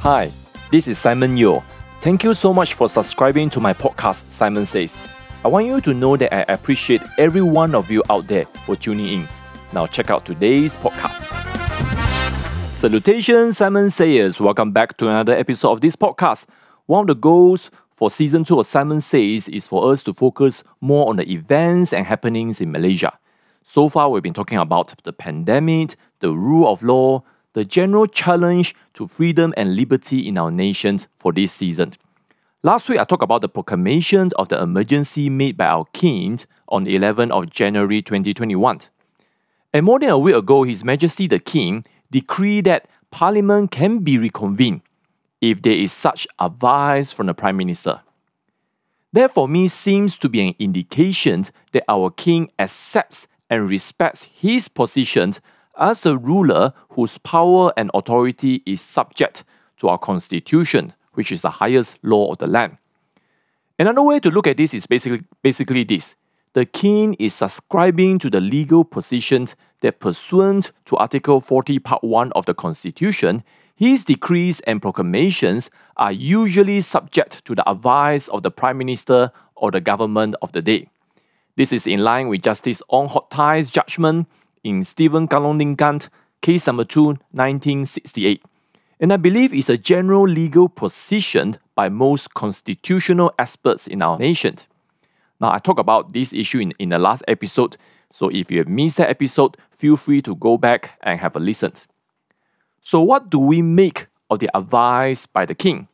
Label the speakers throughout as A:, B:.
A: Hi, this is Simon Yeo. Thank you so much for subscribing to my podcast, Simon Says. I want you to know that I appreciate every one of you out there for tuning in. Now, check out today's podcast. Salutations, Simon Sayers. Welcome back to another episode of this podcast. One of the goals for season two of Simon Says is for us to focus more on the events and happenings in Malaysia. So far, we've been talking about the pandemic, the rule of law, the general challenge to freedom and liberty in our nations for this season. Last week, I talked about the proclamation of the emergency made by our king on the 11th of January 2021. And more than a week ago, His Majesty the King decreed that Parliament can be reconvened if there is such advice from the Prime Minister. That for me seems to be an indication that our King accepts and respects his positions as a ruler whose power and authority is subject to our constitution, which is the highest law of the land. Another way to look at this is basically, basically this the king is subscribing to the legal positions that, pursuant to Article 40, Part 1 of the Constitution, his decrees and proclamations are usually subject to the advice of the Prime Minister or the government of the day. This is in line with Justice Ong Tai's judgment in Stephen Kalong case number 2, 1968. And I believe it's a general legal position by most constitutional experts in our nation. Now, I talked about this issue in, in the last episode, so if you have missed that episode, feel free to go back and have a listen. So, what do we make of the advice by the king?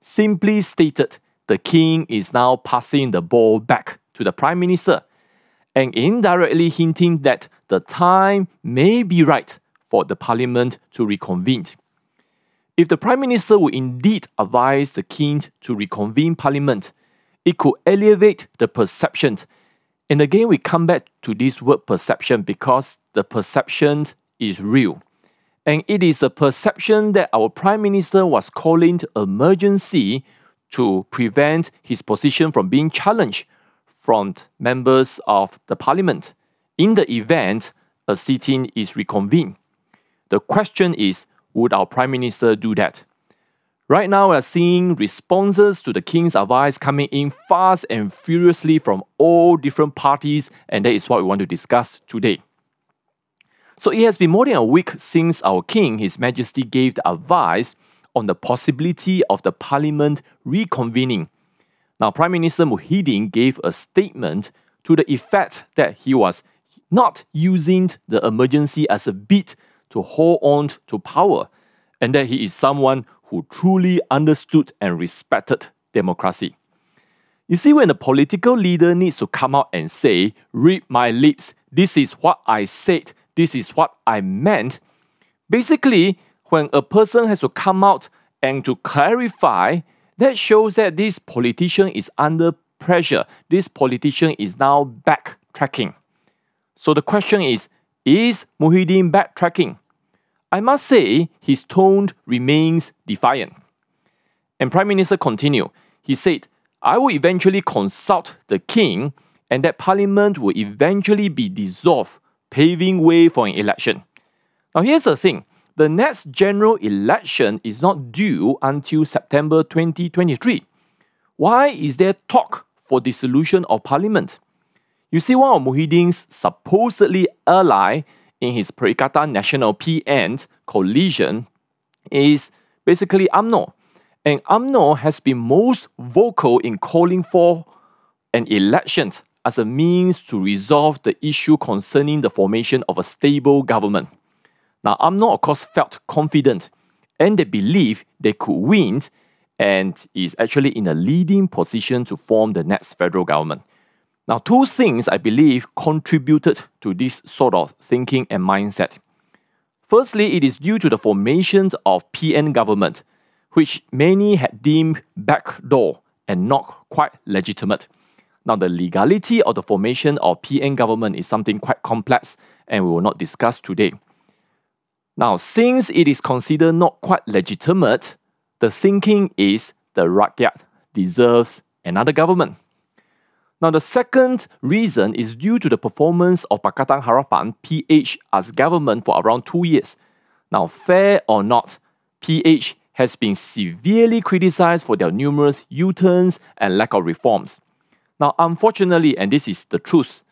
A: Simply stated, the king is now passing the ball back to the prime minister and indirectly hinting that the time may be right for the parliament to reconvene. If the prime minister would indeed advise the king to reconvene parliament, it could elevate the perception. And again, we come back to this word perception because the perception is real. And it is the perception that our prime minister was calling emergency to prevent his position from being challenged from members of the parliament in the event a sitting is reconvened. The question is would our prime minister do that? Right now, we are seeing responses to the king's advice coming in fast and furiously from all different parties, and that is what we want to discuss today. So, it has been more than a week since our king, His Majesty, gave the advice on the possibility of the parliament reconvening now, Prime Minister Muhyiddin gave a statement to the effect that he was not using the emergency as a bid to hold on to power, and that he is someone who truly understood and respected democracy. You see, when a political leader needs to come out and say, read my lips, this is what I said, this is what I meant, basically, when a person has to come out and to clarify that shows that this politician is under pressure. This politician is now backtracking. So the question is Is Muhyiddin backtracking? I must say his tone remains defiant. And Prime Minister continued. He said, I will eventually consult the king and that parliament will eventually be dissolved, paving way for an election. Now here's the thing the next general election is not due until September 2023. Why is there talk for dissolution of parliament? You see, one of Muhyiddin's supposedly ally in his Perikatan Nasional PN coalition is basically UMNO. And UMNO has been most vocal in calling for an election as a means to resolve the issue concerning the formation of a stable government. Now, UMNO, of course, felt confident and they believed they could win and is actually in a leading position to form the next federal government. Now, two things I believe contributed to this sort of thinking and mindset. Firstly, it is due to the formation of PN government, which many had deemed backdoor and not quite legitimate. Now, the legality of the formation of PN government is something quite complex and we will not discuss today. Now, since it is considered not quite legitimate, the thinking is the rakyat deserves another government. Now, the second reason is due to the performance of Pakatan Harapan PH as government for around two years. Now, fair or not, PH has been severely criticized for their numerous U turns and lack of reforms. Now, unfortunately, and this is the truth,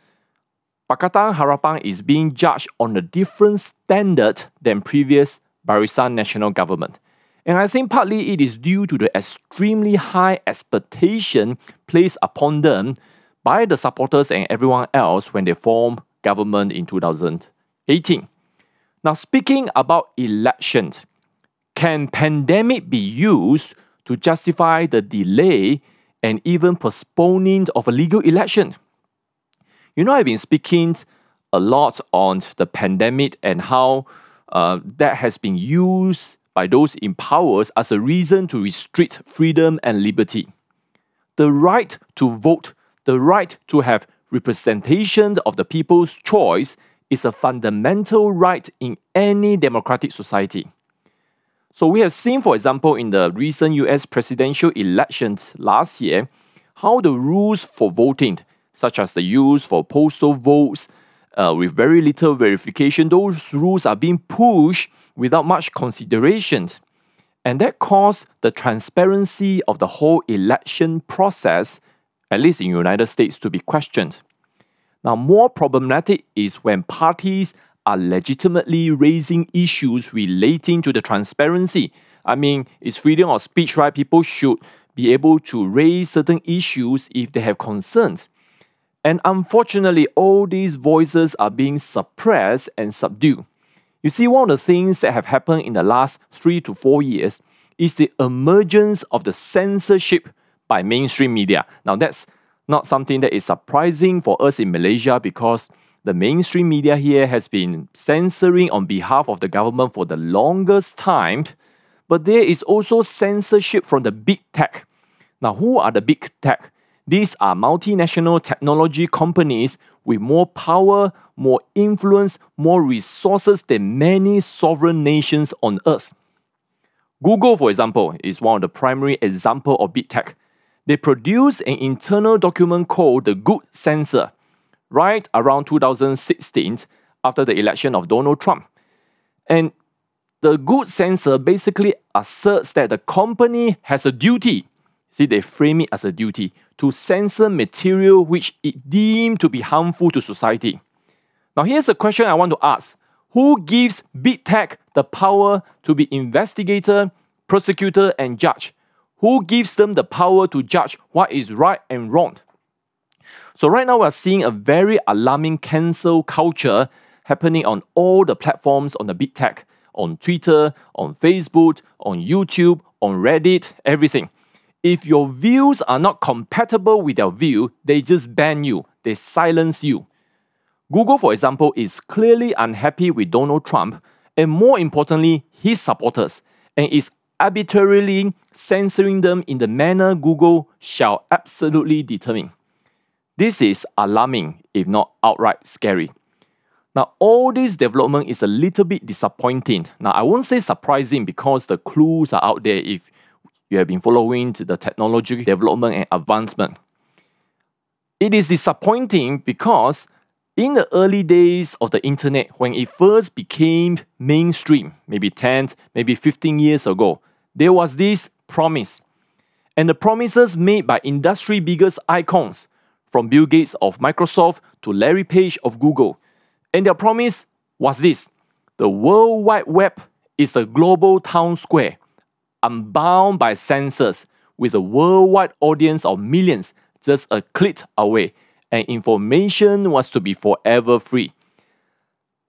A: Pakatan Harapan is being judged on a different standard than previous Barisan Nasional government. And I think partly it is due to the extremely high expectation placed upon them by the supporters and everyone else when they formed government in 2018. Now, speaking about elections, can pandemic be used to justify the delay and even postponing of a legal election? You know, I've been speaking a lot on the pandemic and how uh, that has been used by those in power as a reason to restrict freedom and liberty. The right to vote, the right to have representation of the people's choice is a fundamental right in any democratic society. So we have seen, for example, in the recent US presidential elections last year, how the rules for voting, such as the use for postal votes uh, with very little verification, those rules are being pushed without much consideration. And that caused the transparency of the whole election process, at least in the United States, to be questioned. Now, more problematic is when parties are legitimately raising issues relating to the transparency. I mean, it's freedom of speech, right? People should be able to raise certain issues if they have concerns. And unfortunately, all these voices are being suppressed and subdued. You see, one of the things that have happened in the last three to four years is the emergence of the censorship by mainstream media. Now, that's not something that is surprising for us in Malaysia because the mainstream media here has been censoring on behalf of the government for the longest time, but there is also censorship from the big tech. Now, who are the big tech? These are multinational technology companies with more power, more influence, more resources than many sovereign nations on earth. Google, for example, is one of the primary examples of big tech. They produce an internal document called the Good Censor right around 2016 after the election of Donald Trump. And the good censor basically asserts that the company has a duty, see, they frame it as a duty, to censor material which it deemed to be harmful to society. Now, here's a question I want to ask Who gives big tech the power to be investigator, prosecutor, and judge? Who gives them the power to judge what is right and wrong? So right now we're seeing a very alarming cancel culture happening on all the platforms on the big tech, on Twitter, on Facebook, on YouTube, on Reddit, everything. If your views are not compatible with their view, they just ban you, they silence you. Google, for example, is clearly unhappy with Donald Trump and more importantly, his supporters, and is arbitrarily censoring them in the manner Google shall absolutely determine. This is alarming, if not outright scary. Now, all this development is a little bit disappointing. Now, I won't say surprising because the clues are out there if you have been following the technology development and advancement. It is disappointing because in the early days of the internet, when it first became mainstream, maybe 10, maybe 15 years ago, there was this promise. And the promises made by industry biggest icons from Bill Gates of Microsoft to Larry Page of Google. And their promise was this the World Wide Web is a global town square, unbound by censors, with a worldwide audience of millions just a click away, and information was to be forever free.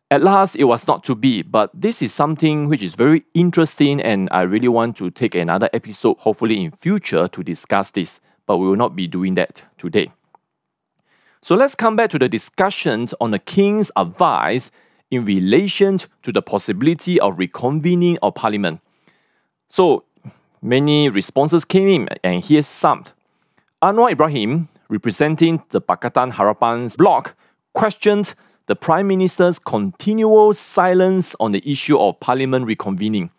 A: At last, it was not to be, but this is something which is very interesting, and I really want to take another episode, hopefully in future, to discuss this. But we will not be doing that today. So let's come back to the discussions on the king's advice in relation to the possibility of reconvening of parliament. So many responses came in, and here's some. Anwar Ibrahim, representing the Pakatan Harapan's bloc, questioned the Prime Minister's continual silence on the issue of parliament reconvening.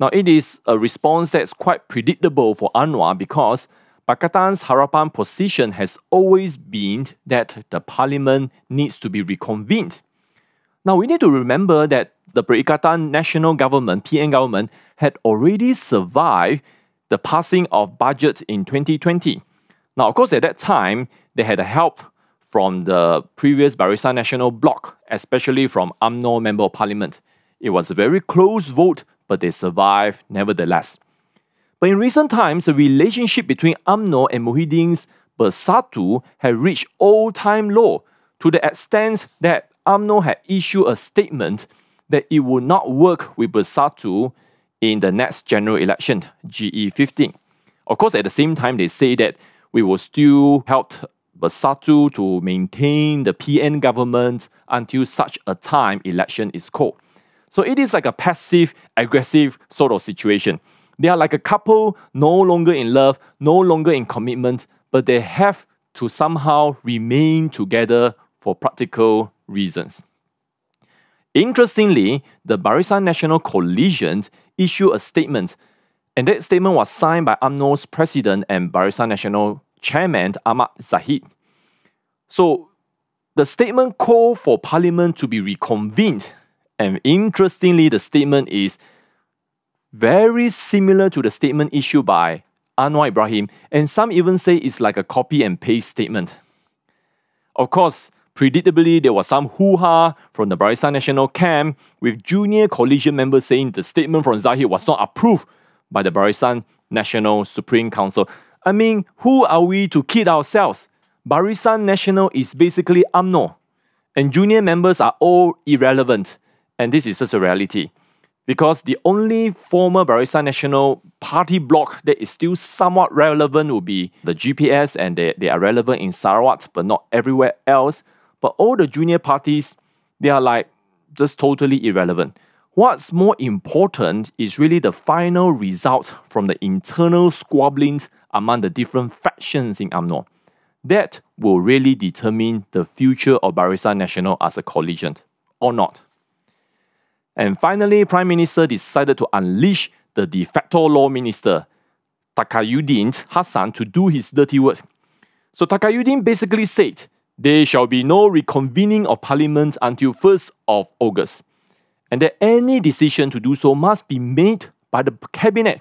A: Now, it is a response that's quite predictable for Anwar because Pakatan's Harapan position has always been that the parliament needs to be reconvened. Now we need to remember that the Perikatan Nasional Government, PN government, had already survived the passing of budget in 2020. Now, of course, at that time, they had help from the previous Barisan Nasional bloc, especially from UMNO Member of Parliament. It was a very close vote, but they survived nevertheless. But in recent times, the relationship between UMNO and Muhyiddin's Bersatu had reached all-time low to the extent that UMNO had issued a statement that it would not work with Bersatu in the next general election, GE15. Of course, at the same time, they say that we will still help Bersatu to maintain the PN government until such a time election is called. So it is like a passive aggressive sort of situation. They are like a couple no longer in love, no longer in commitment, but they have to somehow remain together for practical reasons. Interestingly, the Barisan Nasional Coalition issued a statement, and that statement was signed by UMNO's president and Barisan Nasional chairman Ahmad Zahid. So the statement called for parliament to be reconvened, and interestingly, the statement is very similar to the statement issued by Anwar Ibrahim, and some even say it's like a copy and paste statement. Of course, predictably, there was some hoo ha from the Barisan Nasional camp, with junior coalition members saying the statement from Zahid was not approved by the Barisan Nasional Supreme Council. I mean, who are we to kid ourselves? Barisan Nasional is basically UMNO, and junior members are all irrelevant, and this is just a reality because the only former Barisan Nasional party bloc that is still somewhat relevant would be the GPS, and they, they are relevant in Sarawak, but not everywhere else. But all the junior parties, they are like just totally irrelevant. What's more important is really the final result from the internal squabblings among the different factions in UMNO. That will really determine the future of Barisan Nasional as a coalition, or not. And finally, Prime Minister decided to unleash the de facto law minister, Takiyuddin Hassan, to do his dirty work. So Takiyuddin basically said, there shall be no reconvening of parliament until 1st of August, and that any decision to do so must be made by the cabinet.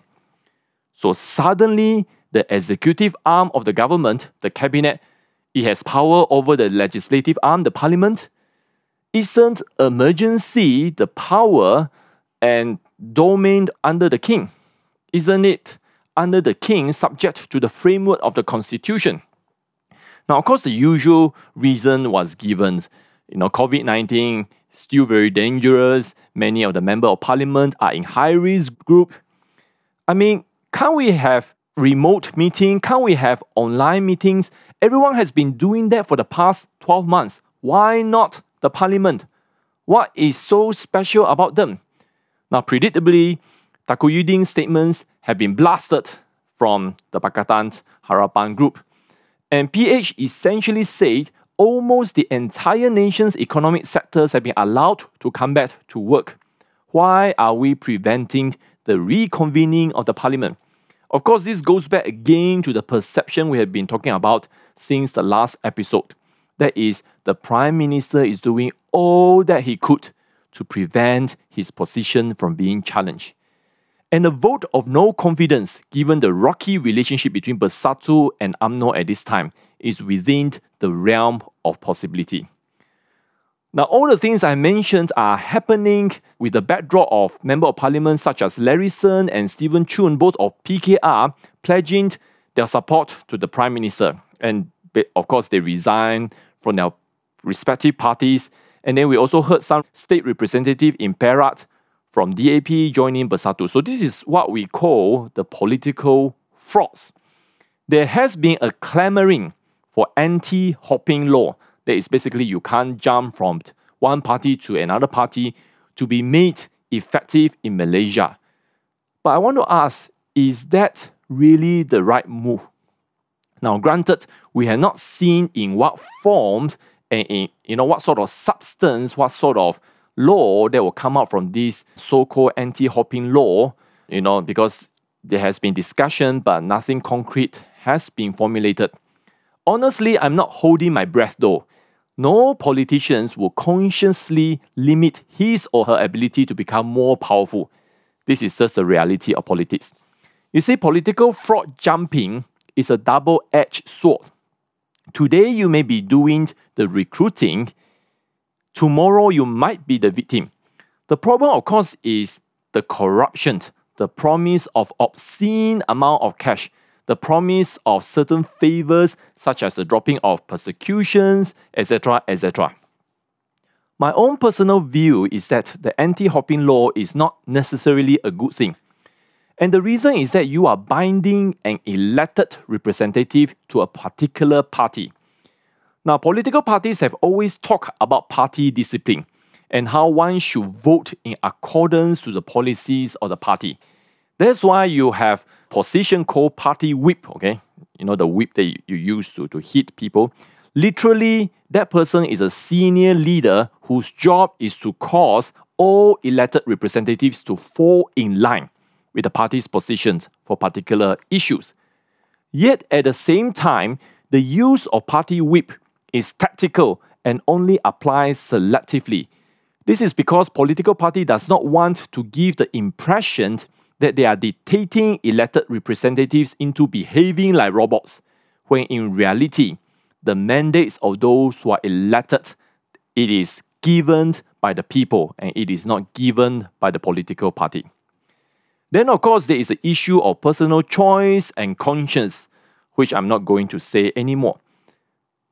A: So suddenly, the executive arm of the government, the cabinet, it has power over the legislative arm, the parliament, isn't emergency the power and domain under the king? Isn't it under the king subject to the framework of the constitution? Now, of course, the usual reason was given. You know, COVID 19 still very dangerous. Many of the member of parliament are in high risk group. I mean, can't we have remote meeting? Can't we have online meetings? Everyone has been doing that for the past 12 months. Why not the parliament. What is so special about them? Now, predictably, Takiyuddin's statements have been blasted from the Pakatan Harapan group. And PH essentially said almost the entire nation's economic sectors have been allowed to come back to work. Why are we preventing the reconvening of the parliament? Of course, this goes back again to the perception we have been talking about since the last episode. That is, the Prime Minister is doing all that he could to prevent his position from being challenged. And a vote of no confidence, given the rocky relationship between Bersatu and UMNO at this time, is within the realm of possibility. Now, all the things I mentioned are happening with the backdrop of Member of Parliament such as Larry Sng and Steven Choong, both of PKR, pledging their support to the Prime Minister. And of course, they resigned from their respective parties. And then we also heard some state representative in Perak from DAP joining Bersatu. So this is what we call the political frogs. There has been a clamoring for anti-hopping law. That is basically you can't jump from one party to another party to be made effective in Malaysia. But I want to ask, is that really the right move? Now, granted, we have not seen in what forms and in you know what sort of substance, what sort of law that will come out from this so-called anti-hopping law, you know, because there has been discussion, but nothing concrete has been formulated. Honestly, I'm not holding my breath though. no politicians will consciously limit his or her ability to become more powerful. This is just the reality of politics. You see, political frog jumping is a double edged sword. Today, you may be doing the recruiting, tomorrow, you might be the victim. The problem, of course, is the corruption, the promise of obscene amount of cash, the promise of certain favors such as the dropping of persecutions, etc., etc. My own personal view is that the anti hopping law is not necessarily a good thing. And the reason is that you are binding an elected representative to a particular party. Now, political parties have always talked about party discipline and how one should vote in accordance to the policies of the party. That's why you have position called party whip, okay? You know, the whip that you use to, to hit people. Literally, that person is a senior leader whose job is to cause all elected representatives to fall in line with the party's positions for particular issues. Yet at the same time, the use of party whip is tactical and only applies selectively. This is because political party does not want to give the impression that they are dictating elected representatives into behaving like robots, when in reality, the mandates of those who are elected, it is given by the people and it is not given by the political party. Then, of course, there is the issue of personal choice and conscience, which I'm not going to say anymore.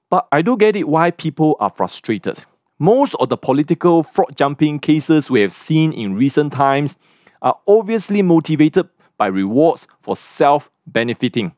A: But I do get it why people are frustrated. Most of the political frog jumping cases we have seen in recent times are obviously motivated by rewards for self benefiting.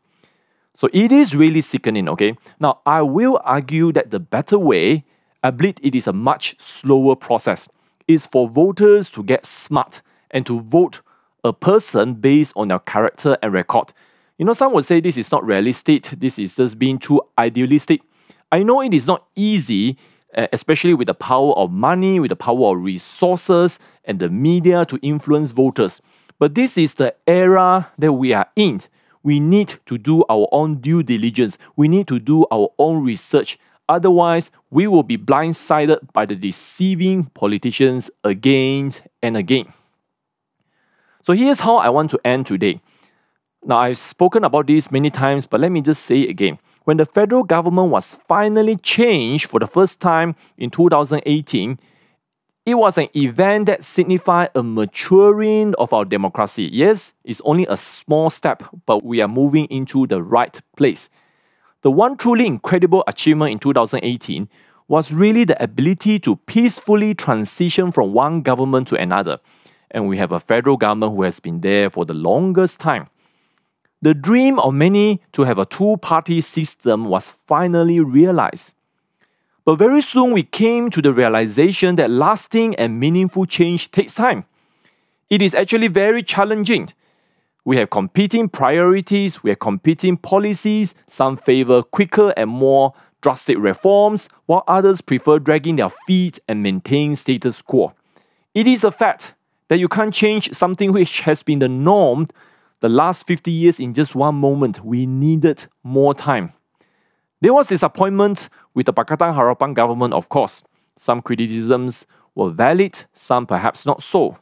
A: So it is really sickening, okay? Now, I will argue that the better way, I believe it is a much slower process, is for voters to get smart and to vote a person based on their character and record. You know, some would say this is not realistic, this is just being too idealistic. I know it is not easy eh, especially with the power of money, with the power of resources and the media to influence voters. But this is the era that we are in. We need to do our own due diligence. We need to do our own research. Otherwise, we will be blindsided by the deceiving politicians again and again. So here's how I want to end today. Now, I've spoken about this many times, but let me just say it again when the federal government was finally changed for the first time in 2018, it was an event that signified a maturing of our democracy. Yes, it's only a small step, but we are moving into the right place. The one truly incredible achievement in 2018 was really the ability to peacefully transition from one government to another. And we have a federal government who has been there for the longest time. The dream of many to have a two party system was finally realized. But very soon we came to the realization that lasting and meaningful change takes time. It is actually very challenging. We have competing priorities, we have competing policies. Some favor quicker and more drastic reforms, while others prefer dragging their feet and maintain status quo. It is a fact that you can't change something which has been the norm the last 50 years in just one moment. We needed more time. There was disappointment with the Pakatan Harapan government, of course. Some criticisms were valid, some perhaps not so.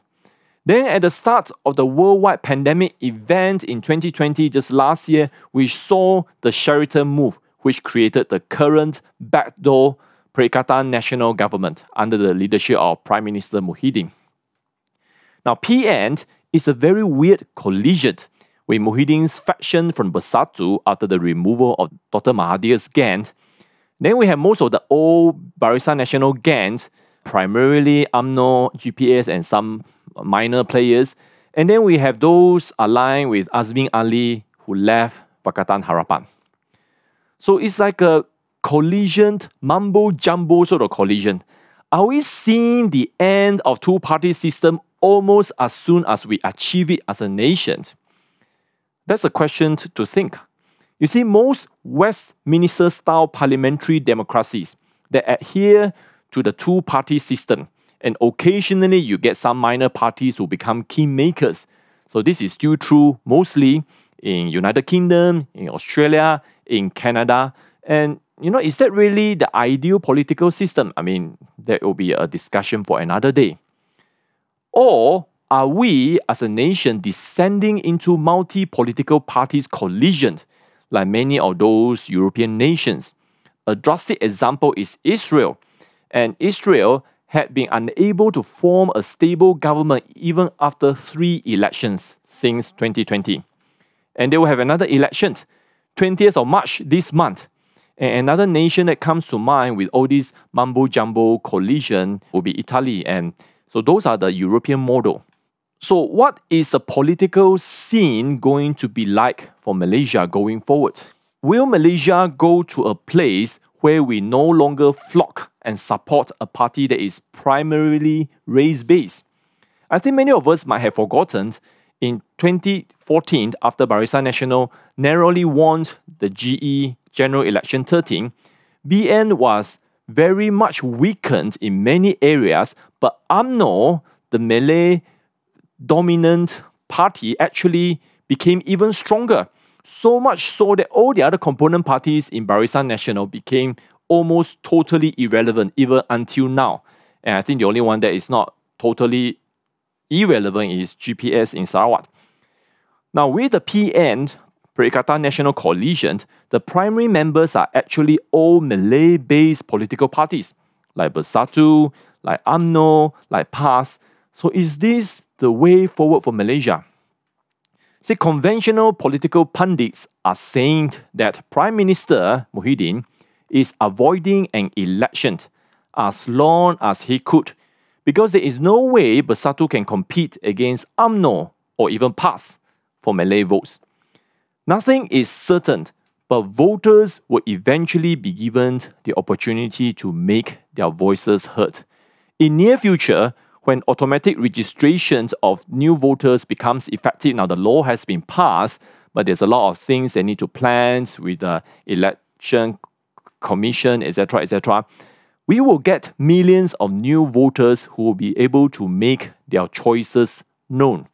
A: Then, at the start of the worldwide pandemic event in 2020, just last year, we saw the Sheraton move, which created the current backdoor Perikatan Nasional Government under the leadership of Prime Minister Muhyiddin. Now, PN is a very weird collision with Muhyiddin's faction from Bersatu after the removal of Dr. Mahathir's gang. Then we have most of the old Barisan Nasional gangs, primarily UMNO, GPS, and some minor players. And then we have those aligned with Azmin Ali who left Pakatan Harapan. So it's like a collision, mumbo jumbo sort of collision. Are we seeing the end of two party system almost as soon as we achieve it as a nation? That's a question to think. You see, most Westminster style parliamentary democracies that adhere to the two party system, and occasionally you get some minor parties who become kingmakers. So this is still true mostly in United Kingdom, in Australia, in Canada, and you know, is that really the ideal political system? I mean, that will be a discussion for another day. Or are we as a nation descending into multi political parties collision like many of those European nations? A drastic example is Israel. And Israel had been unable to form a stable government even after three elections since 2020. And they will have another election, 20th of March this month. And another nation that comes to mind with all this mumbo jumbo collision will be Italy. And so those are the European model. So, what is the political scene going to be like for Malaysia going forward? Will Malaysia go to a place where we no longer flock and support a party that is primarily race based? I think many of us might have forgotten in 2014, after Barisan Nasional narrowly won the GE General Election 13, BN was very much weakened in many areas, but UMNO, the Malay dominant party, actually became even stronger. So much so that all the other component parties in Barisan Nasional became almost totally irrelevant, even until now. And I think the only one that is not totally irrelevant is GPS in Sarawak. Now, with the PN, Perikatan Nasional Coalition, the primary members are actually all Malay based political parties, like Bersatu, like UMNO, like PAS. So, is this the way forward for Malaysia? See, conventional political pundits are saying that Prime Minister Muhyiddin is avoiding an election as long as he could because there is no way Bersatu can compete against UMNO or even PAS for Malay votes. Nothing is certain, but voters will eventually be given the opportunity to make their voices heard. In near future, when automatic registrations of new voters becomes effective, now the law has been passed, but there's a lot of things they need to plan with the election commission, etc., etc. We will get millions of new voters who will be able to make their choices known.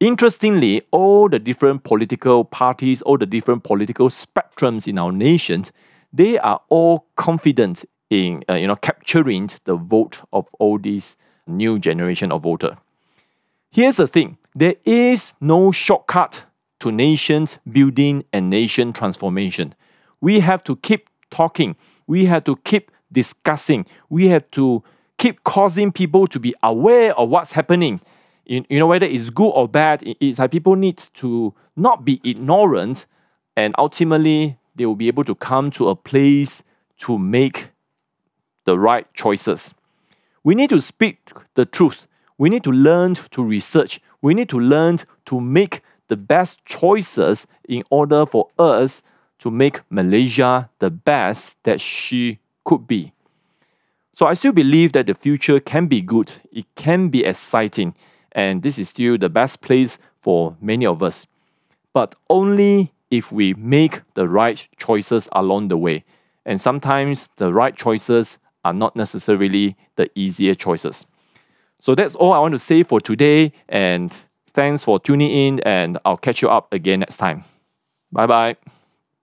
A: Interestingly, all the different political parties, all the different political spectrums in our nations, they are all confident in uh, you know capturing the vote of all these new generation of voter. Here's the thing: there is no shortcut to nations building and nation transformation. We have to keep talking. We have to keep discussing. We have to keep causing people to be aware of what's happening you, you know whether it's good or bad it's like people need to not be ignorant and ultimately they will be able to come to a place to make the right choices. We need to speak the truth. We need to learn to research. We need to learn to make the best choices in order for us to make malaysia the best that she could be. So i still believe that the future can be good. It can be exciting and this is still the best place for many of us. But only if we make the right choices along the way. And sometimes the right choices are not necessarily the easier choices. So that's all I want to say for today. And thanks for tuning in, and I'll catch you up again next time. Bye bye.